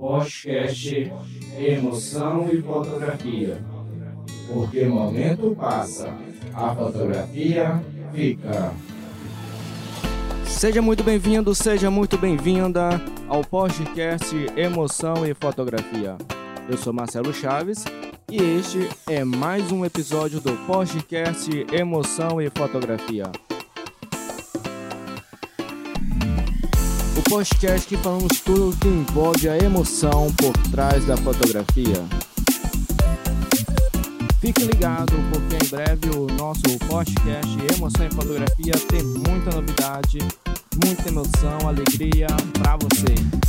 podcast Emoção e Fotografia. Porque o momento passa, a fotografia fica. Seja muito bem-vindo, seja muito bem-vinda ao podcast Emoção e Fotografia. Eu sou Marcelo Chaves e este é mais um episódio do podcast Emoção e Fotografia. Podcast que falamos tudo que envolve a emoção por trás da fotografia. Fique ligado, porque em breve o nosso podcast Emoção e Fotografia tem muita novidade, muita emoção, alegria para você.